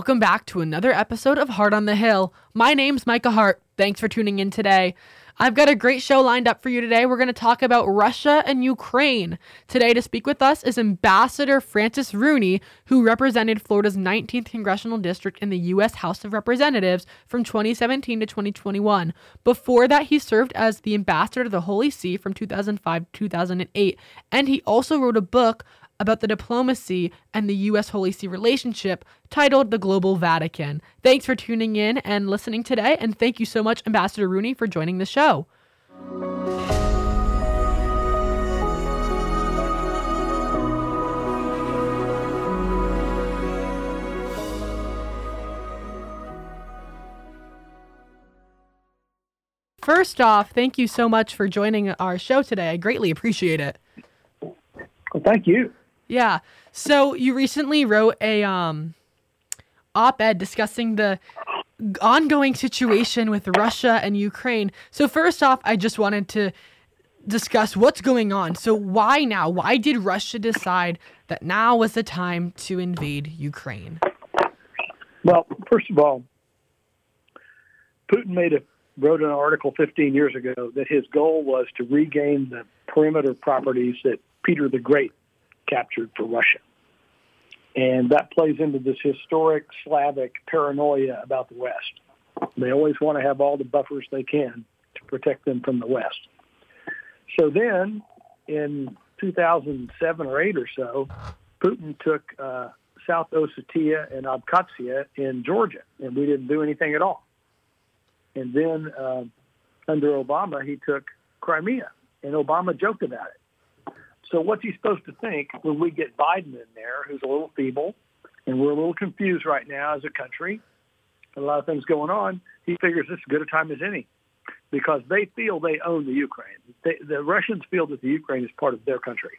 Welcome back to another episode of Heart on the Hill. My name's Micah Hart. Thanks for tuning in today. I've got a great show lined up for you today. We're going to talk about Russia and Ukraine. Today, to speak with us is Ambassador Francis Rooney, who represented Florida's 19th congressional district in the U.S. House of Representatives from 2017 to 2021. Before that, he served as the ambassador to the Holy See from 2005 to 2008, and he also wrote a book about the diplomacy and the U.S. Holy See relationship titled The Global Vatican. Thanks for tuning in and listening today, and thank you so much, Ambassador Rooney, for joining the show. First off, thank you so much for joining our show today. I greatly appreciate it. Well, thank you. Yeah. So you recently wrote a um op-ed discussing the ongoing situation with Russia and Ukraine. So first off, I just wanted to discuss what's going on. So why now? Why did Russia decide that now was the time to invade Ukraine? Well, first of all, Putin made a wrote an article 15 years ago that his goal was to regain the perimeter properties that Peter the Great captured for Russia. And that plays into this historic Slavic paranoia about the West. They always want to have all the buffers they can to protect them from the West. So then, in 2007 or 8 or so, Putin took uh, South Ossetia and Abkhazia in Georgia, and we didn't do anything at all. And then uh, under Obama, he took Crimea, and Obama joked about it. So what's he supposed to think when we get Biden in there, who's a little feeble, and we're a little confused right now as a country, and a lot of things going on. He figures this is as good a time as any because they feel they own the Ukraine. They, the Russians feel that the Ukraine is part of their country.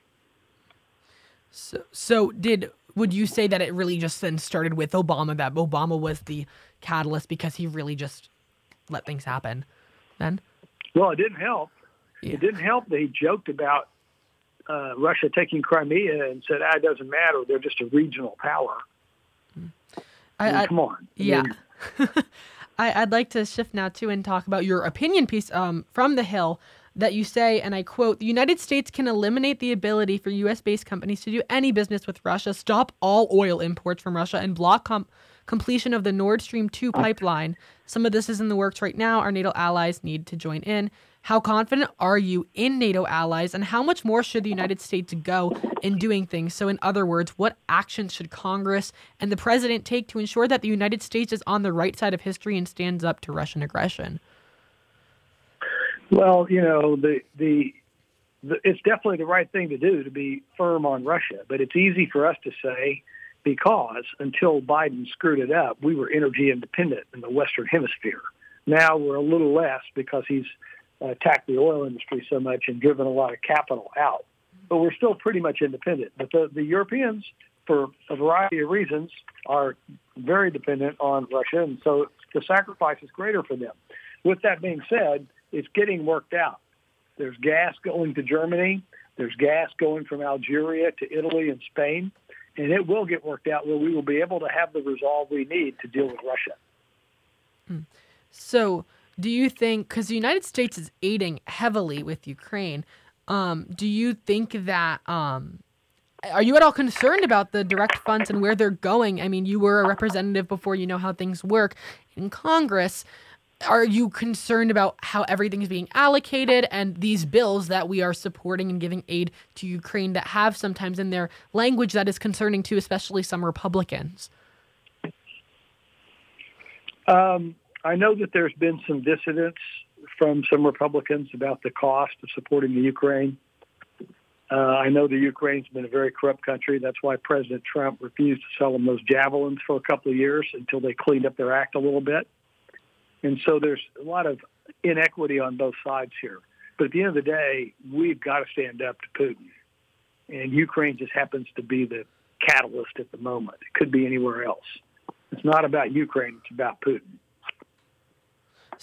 So, so did would you say that it really just then started with Obama? That Obama was the catalyst because he really just let things happen. Then, well, it didn't help. Yeah. It didn't help that he joked about uh, Russia taking Crimea and said, ah, it doesn't matter. They're just a regional power. I, I mean, come on. I yeah. Mean, I, would like to shift now too and talk about your opinion piece um, from the Hill that you say, and I quote, the United States can eliminate the ability for U.S. based companies to do any business with Russia, stop all oil imports from Russia, and block com- completion of the Nord Stream 2 pipeline. Some of this is in the works right now. Our NATO allies need to join in. How confident are you in NATO allies, and how much more should the United States go in doing things? So, in other words, what actions should Congress and the president take to ensure that the United States is on the right side of history and stands up to Russian aggression? Well, you know, the, the the it's definitely the right thing to do to be firm on Russia, but it's easy for us to say because until Biden screwed it up, we were energy independent in the Western Hemisphere. Now we're a little less because he's attacked the oil industry so much and driven a lot of capital out. But we're still pretty much independent. But the, the Europeans, for a variety of reasons, are very dependent on Russia, and so the sacrifice is greater for them. With that being said, it's getting worked out. There's gas going to Germany. There's gas going from Algeria to Italy and Spain. And it will get worked out where we will be able to have the resolve we need to deal with Russia. Hmm. So, do you think because the United States is aiding heavily with Ukraine, um, do you think that um, are you at all concerned about the direct funds and where they're going? I mean, you were a representative before, you know how things work in Congress. Are you concerned about how everything is being allocated and these bills that we are supporting and giving aid to Ukraine that have sometimes in their language that is concerning to especially some Republicans? Um, I know that there's been some dissidence from some Republicans about the cost of supporting the Ukraine. Uh, I know the Ukraine's been a very corrupt country. That's why President Trump refused to sell them those javelins for a couple of years until they cleaned up their act a little bit. And so there's a lot of inequity on both sides here. But at the end of the day, we've got to stand up to Putin. And Ukraine just happens to be the catalyst at the moment. It could be anywhere else. It's not about Ukraine, it's about Putin.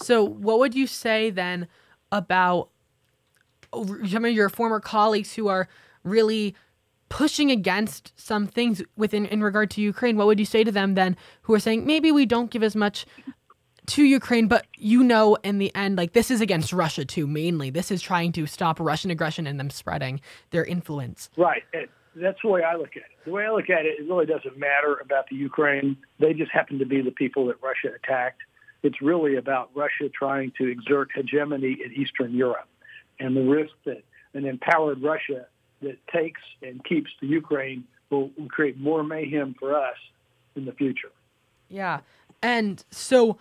So, what would you say then about oh, some of your former colleagues who are really pushing against some things within in regard to Ukraine, what would you say to them then who are saying maybe we don't give as much to Ukraine, but you know, in the end, like this is against Russia too, mainly. This is trying to stop Russian aggression and them spreading their influence. Right. That's the way I look at it. The way I look at it, it really doesn't matter about the Ukraine. They just happen to be the people that Russia attacked. It's really about Russia trying to exert hegemony in Eastern Europe and the risk that an empowered Russia that takes and keeps the Ukraine will, will create more mayhem for us in the future. Yeah. And so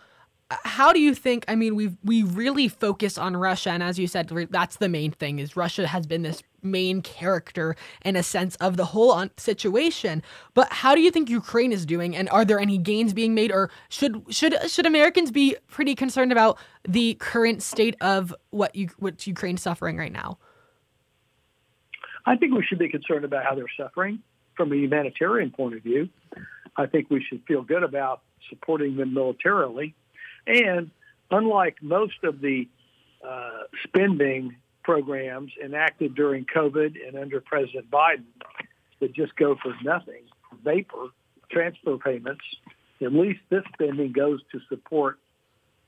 how do you think i mean we we really focus on russia and as you said that's the main thing is russia has been this main character in a sense of the whole situation. But how do you think ukraine is doing and are there any gains being made or should should should americans be pretty concerned about the current state of what you what ukraine's suffering right now? I think we should be concerned about how they're suffering from a humanitarian point of view. I think we should feel good about supporting them militarily and unlike most of the uh, spending programs enacted during COVID and under President Biden that just go for nothing, vapor, transfer payments, at least this spending goes to support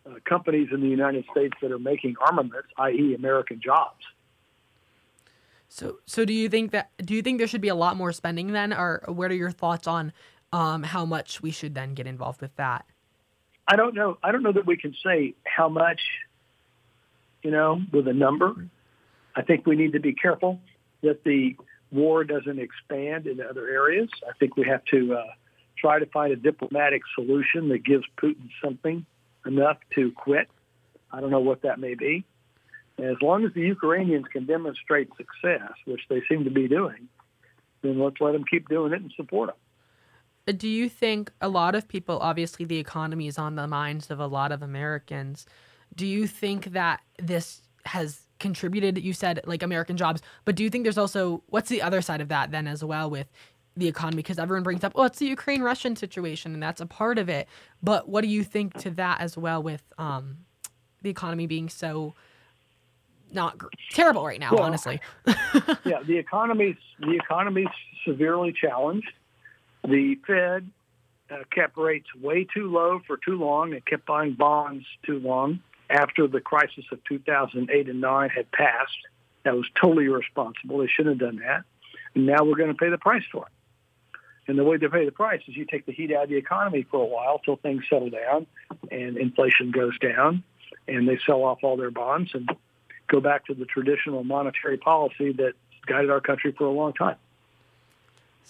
uh, companies in the United States that are making armaments, i.e., American jobs. So, so do you think that do you think there should be a lot more spending then, or what are your thoughts on um, how much we should then get involved with that? I don't know. I don't know that we can say how much, you know, with a number. I think we need to be careful that the war doesn't expand into other areas. I think we have to uh, try to find a diplomatic solution that gives Putin something enough to quit. I don't know what that may be. as long as the Ukrainians can demonstrate success, which they seem to be doing, then let's let them keep doing it and support them do you think a lot of people, obviously, the economy is on the minds of a lot of Americans. Do you think that this has contributed? You said like American jobs, but do you think there's also what's the other side of that then as well with the economy? Because everyone brings up, oh, it's the Ukraine Russian situation, and that's a part of it. But what do you think to that as well with um, the economy being so not gr- terrible right now? Well, honestly, yeah, the economy's the economy's severely challenged the Fed uh, kept rates way too low for too long and kept buying bonds too long after the crisis of 2008 and 9 had passed. That was totally irresponsible. They shouldn't have done that. And now we're going to pay the price for it. And the way to pay the price is you take the heat out of the economy for a while till things settle down and inflation goes down and they sell off all their bonds and go back to the traditional monetary policy that guided our country for a long time.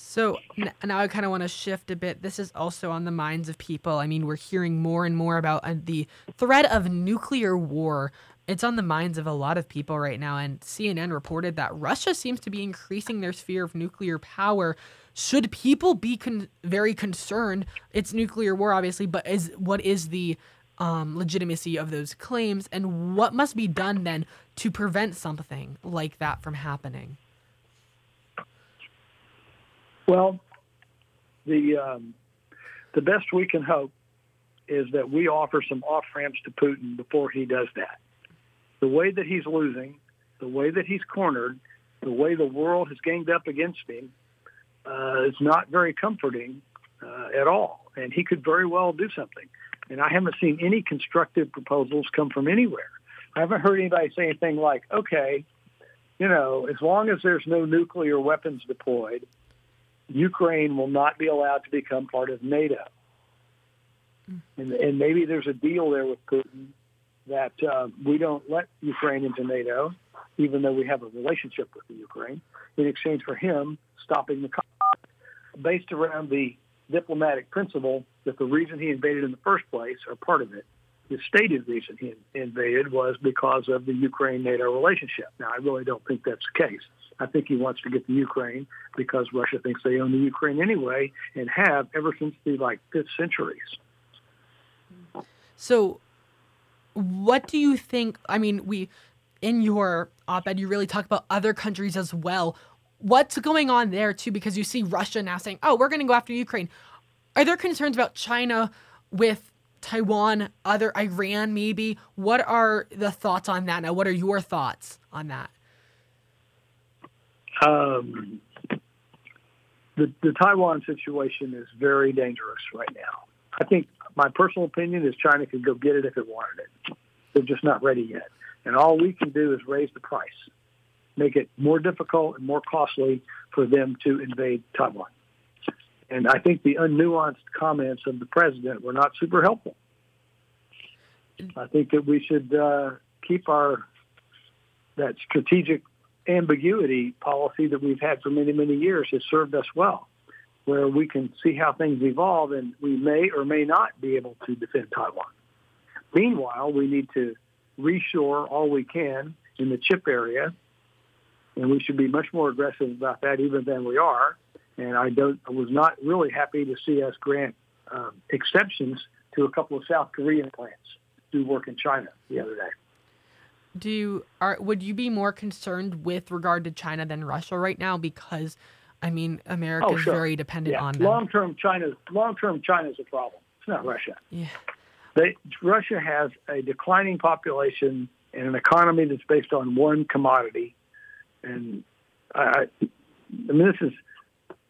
So now I kind of want to shift a bit. This is also on the minds of people. I mean, we're hearing more and more about uh, the threat of nuclear war. It's on the minds of a lot of people right now. And CNN reported that Russia seems to be increasing their sphere of nuclear power. Should people be con- very concerned? It's nuclear war, obviously, but is what is the um, legitimacy of those claims, and what must be done then to prevent something like that from happening? Well, the um, the best we can hope is that we offer some off ramps to Putin before he does that. The way that he's losing, the way that he's cornered, the way the world has ganged up against him uh, is not very comforting uh, at all. And he could very well do something. And I haven't seen any constructive proposals come from anywhere. I haven't heard anybody say anything like, okay, you know, as long as there's no nuclear weapons deployed, Ukraine will not be allowed to become part of NATO. And, and maybe there's a deal there with Putin that uh, we don't let Ukraine into NATO, even though we have a relationship with the Ukraine, in exchange for him stopping the conflict, based around the diplomatic principle that the reason he invaded in the first place, or part of it, the stated reason he invaded was because of the Ukraine-NATO relationship. Now, I really don't think that's the case. I think he wants to get the Ukraine because Russia thinks they own the Ukraine anyway and have ever since the like fifth centuries. So, what do you think? I mean, we in your op-ed you really talk about other countries as well. What's going on there too? Because you see Russia now saying, "Oh, we're going to go after Ukraine." Are there concerns about China with Taiwan, other Iran, maybe? What are the thoughts on that now? What are your thoughts on that? Um, the, the Taiwan situation is very dangerous right now. I think my personal opinion is China could go get it if it wanted it. They're just not ready yet. And all we can do is raise the price, make it more difficult and more costly for them to invade Taiwan. And I think the unnuanced comments of the president were not super helpful. I think that we should uh, keep our that strategic ambiguity policy that we've had for many, many years has served us well, where we can see how things evolve and we may or may not be able to defend Taiwan. Meanwhile, we need to reshore all we can in the chip area, and we should be much more aggressive about that even than we are. And I don't, I was not really happy to see us grant um, exceptions to a couple of South Korean plants do work in China the other day do you are would you be more concerned with regard to China than Russia right now because I mean America oh, is sure. very dependent yeah. on them. Long term China long term China is a problem. It's not Russia. Yeah. They, Russia has a declining population and an economy that's based on one commodity, and I, I mean this is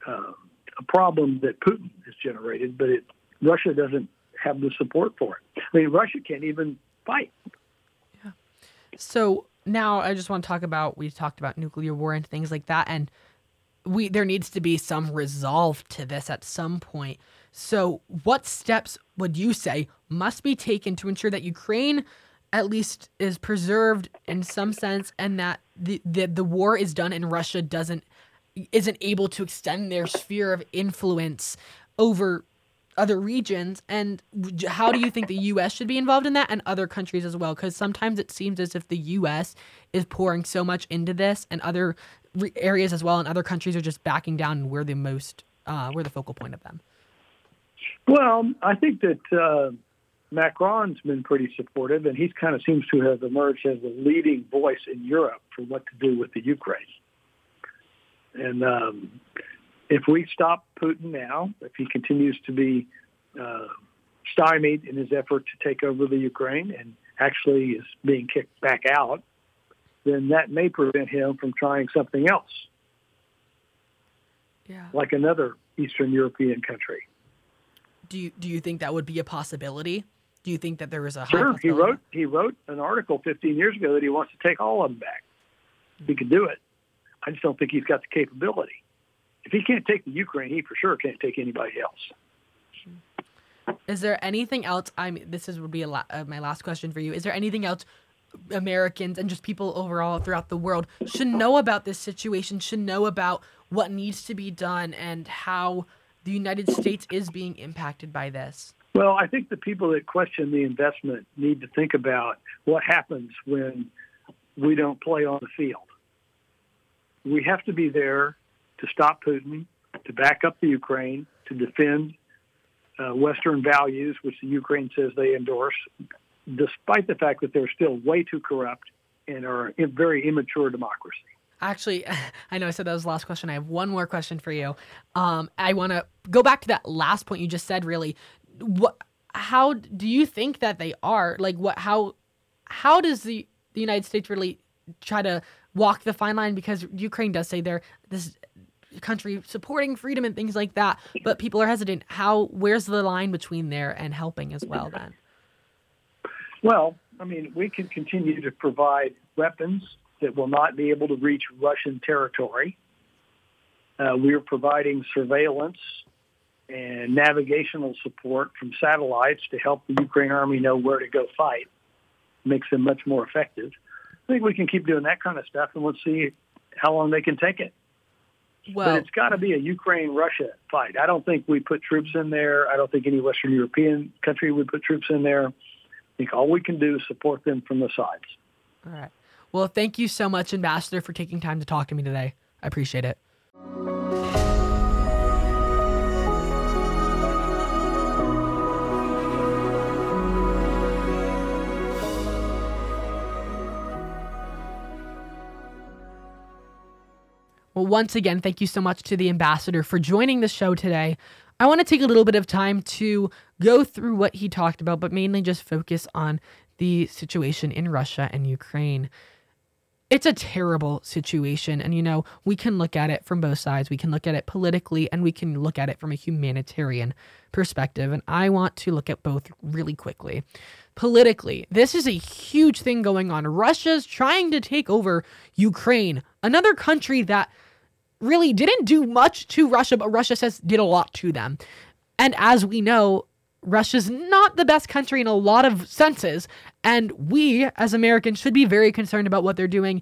uh, a problem that Putin has generated, but it, Russia doesn't have the support for it. I mean Russia can't even fight. Yeah. So now I just want to talk about we talked about nuclear war and things like that, and we there needs to be some resolve to this at some point. So, what steps would you say must be taken to ensure that Ukraine at least is preserved in some sense, and that the the, the war is done and Russia doesn't isn't able to extend their sphere of influence over other regions. And how do you think the US should be involved in that and other countries as well? Because sometimes it seems as if the US is pouring so much into this and other re- areas as well and other countries are just backing down and we're the most uh, we're the focal point of them. Well I think that uh, Macron's been pretty supportive and he kind of seems to have emerged as the leading voice in Europe for what to do with the Ukraine and um, if we stop Putin now, if he continues to be uh, stymied in his effort to take over the Ukraine and actually is being kicked back out, then that may prevent him from trying something else, yeah. like another Eastern European country. Do you do you think that would be a possibility? Do you think that there is a sure? He wrote he wrote an article 15 years ago that he wants to take all of them back. He could do it. I just don't think he's got the capability if he can't take the Ukraine, he for sure can't take anybody else. Is there anything else? I mean, this is would be la- uh, my last question for you. Is there anything else Americans and just people overall throughout the world should know about this situation? Should know about what needs to be done and how the United States is being impacted by this? Well, I think the people that question the investment need to think about what happens when we don't play on the field. We have to be there to stop Putin, to back up the Ukraine, to defend uh, Western values, which the Ukraine says they endorse, despite the fact that they're still way too corrupt and are a very immature democracy. Actually, I know I said that was the last question. I have one more question for you. Um, I want to go back to that last point you just said. Really, what? How do you think that they are? Like, what? How? How does the the United States really try to walk the fine line? Because Ukraine does say they're this country supporting freedom and things like that. But people are hesitant. How where's the line between there and helping as well then? Well i mean we can continue to provide weapons that will not be able to reach russian territory. Uh, we're providing surveillance and navigational support from satellites to help the ukraine army know where to go fight. Makes them much more effective i think we can keep doing that kind of stuff and let's see how long they can take it well, but it's got to be a Ukraine-Russia fight. I don't think we put troops in there. I don't think any Western European country would put troops in there. I think all we can do is support them from the sides. All right. Well, thank you so much, Ambassador, for taking time to talk to me today. I appreciate it. Once again, thank you so much to the ambassador for joining the show today. I want to take a little bit of time to go through what he talked about, but mainly just focus on the situation in Russia and Ukraine. it's a terrible situation. And, you know, we can look at it from both sides. We can look at it politically and we can look at it from a humanitarian perspective. And I want to look at both really quickly. Politically, this is a huge thing going on. Russia's trying to take over Ukraine, another country that really didn't do much to Russia, but Russia says did a lot to them. And as we know, Russia's not the best country in a lot of senses, and we as Americans should be very concerned about what they're doing.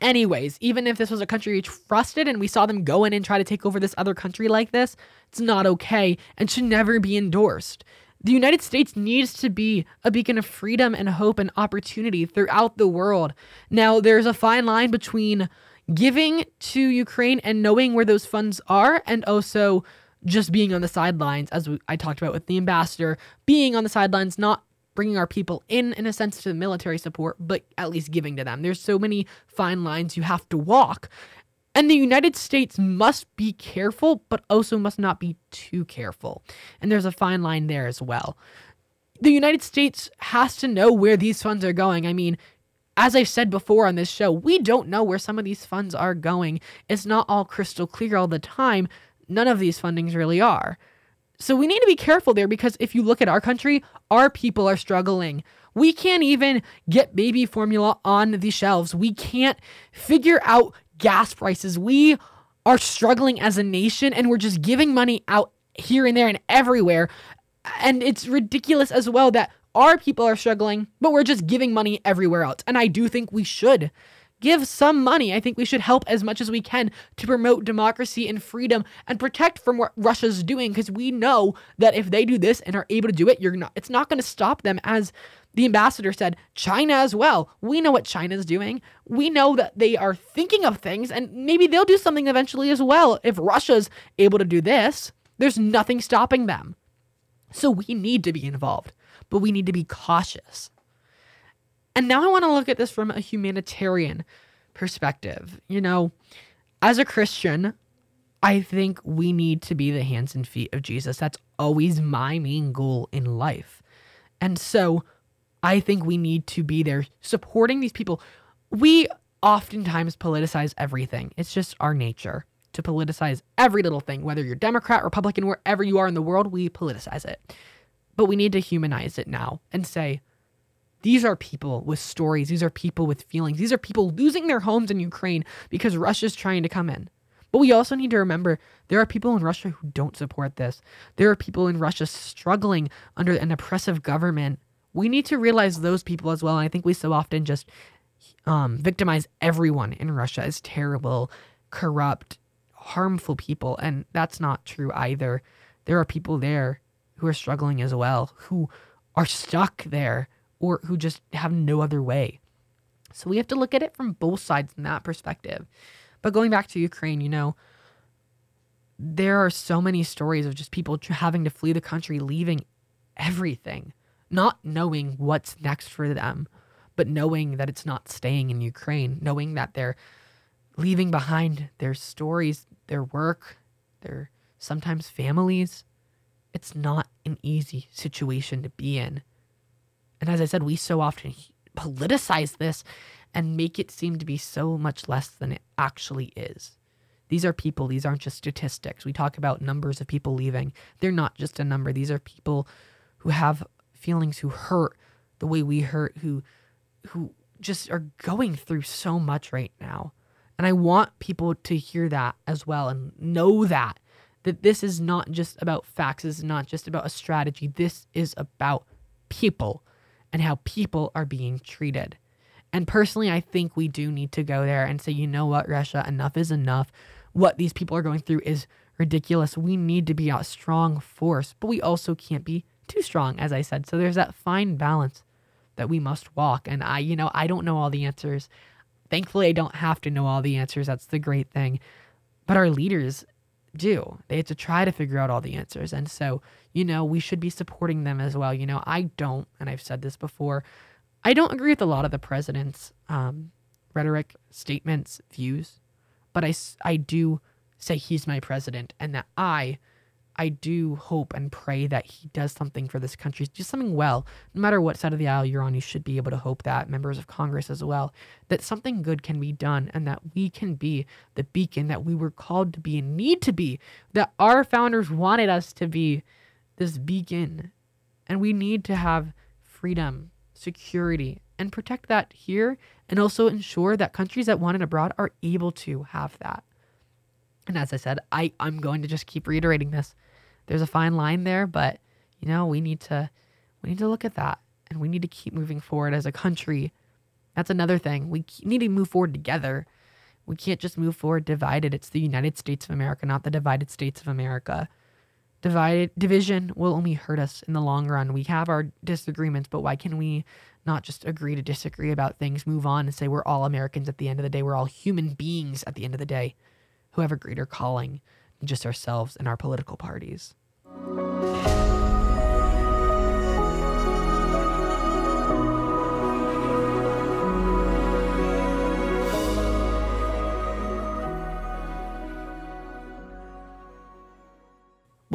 Anyways, even if this was a country we trusted and we saw them go in and try to take over this other country like this, it's not okay and should never be endorsed. The United States needs to be a beacon of freedom and hope and opportunity throughout the world. Now, there's a fine line between giving to Ukraine and knowing where those funds are and also just being on the sidelines, as I talked about with the ambassador, being on the sidelines, not bringing our people in, in a sense, to the military support, but at least giving to them. There's so many fine lines you have to walk. And the United States must be careful, but also must not be too careful. And there's a fine line there as well. The United States has to know where these funds are going. I mean, as I've said before on this show, we don't know where some of these funds are going. It's not all crystal clear all the time none of these fundings really are. So we need to be careful there because if you look at our country, our people are struggling. We can't even get baby formula on the shelves. We can't figure out gas prices. We are struggling as a nation and we're just giving money out here and there and everywhere. And it's ridiculous as well that our people are struggling, but we're just giving money everywhere else. And I do think we should give some money. I think we should help as much as we can to promote democracy and freedom and protect from what Russia's doing because we know that if they do this and are able to do it, you're not it's not going to stop them as the ambassador said, China as well. We know what China's doing. We know that they are thinking of things and maybe they'll do something eventually as well if Russia's able to do this. There's nothing stopping them. So we need to be involved, but we need to be cautious. And now I want to look at this from a humanitarian perspective. You know, as a Christian, I think we need to be the hands and feet of Jesus. That's always my main goal in life. And so I think we need to be there supporting these people. We oftentimes politicize everything, it's just our nature to politicize every little thing, whether you're Democrat, Republican, wherever you are in the world, we politicize it. But we need to humanize it now and say, these are people with stories. These are people with feelings. These are people losing their homes in Ukraine because Russia's trying to come in. But we also need to remember there are people in Russia who don't support this. There are people in Russia struggling under an oppressive government. We need to realize those people as well. And I think we so often just um, victimize everyone in Russia as terrible, corrupt, harmful people. And that's not true either. There are people there who are struggling as well, who are stuck there or who just have no other way. So we have to look at it from both sides in that perspective. But going back to Ukraine, you know, there are so many stories of just people having to flee the country, leaving everything, not knowing what's next for them, but knowing that it's not staying in Ukraine, knowing that they're leaving behind their stories, their work, their sometimes families. It's not an easy situation to be in. And as I said, we so often politicize this and make it seem to be so much less than it actually is. These are people, these aren't just statistics. We talk about numbers of people leaving. They're not just a number. These are people who have feelings who hurt the way we hurt, who who just are going through so much right now. And I want people to hear that as well and know that that this is not just about facts, this is not just about a strategy. This is about people and how people are being treated. And personally, I think we do need to go there and say, you know what, Russia, enough is enough. What these people are going through is ridiculous. We need to be a strong force, but we also can't be too strong, as I said. So there's that fine balance that we must walk. And I, you know, I don't know all the answers. Thankfully, I don't have to know all the answers. That's the great thing. But our leaders do. They have to try to figure out all the answers. And so, you know, we should be supporting them as well. You know, I don't, and I've said this before, I don't agree with a lot of the president's um, rhetoric, statements, views, but I, I do say he's my president and that I I do hope and pray that he does something for this country, do something well. No matter what side of the aisle you're on, you should be able to hope that, members of Congress as well, that something good can be done and that we can be the beacon that we were called to be and need to be, that our founders wanted us to be this beacon. And we need to have freedom, security, and protect that here and also ensure that countries that want it abroad are able to have that. And as I said, I, I'm going to just keep reiterating this. There's a fine line there, but you know, we need to we need to look at that and we need to keep moving forward as a country. That's another thing. We need to move forward together. We can't just move forward divided. It's the United States of America, not the divided states of America. Divided division will only hurt us in the long run. We have our disagreements, but why can we not just agree to disagree about things, move on and say we're all Americans at the end of the day. We're all human beings at the end of the day who have a greater calling just ourselves and our political parties.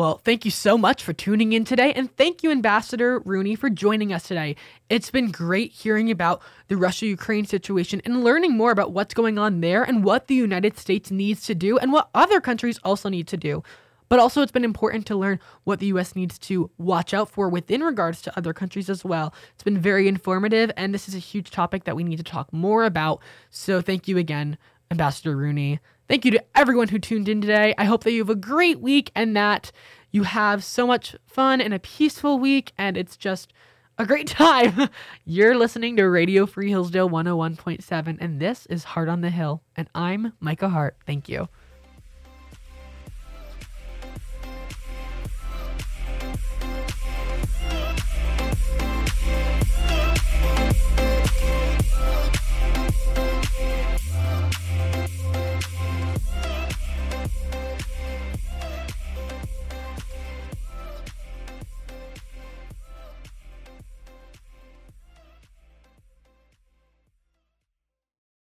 Well, thank you so much for tuning in today, and thank you, Ambassador Rooney, for joining us today. It's been great hearing about the Russia Ukraine situation and learning more about what's going on there and what the United States needs to do and what other countries also need to do. But also, it's been important to learn what the US needs to watch out for within regards to other countries as well. It's been very informative, and this is a huge topic that we need to talk more about. So, thank you again, Ambassador Rooney. Thank you to everyone who tuned in today. I hope that you have a great week and that you have so much fun and a peaceful week, and it's just a great time. You're listening to Radio Free Hillsdale 101.7, and this is Heart on the Hill, and I'm Micah Hart. Thank you.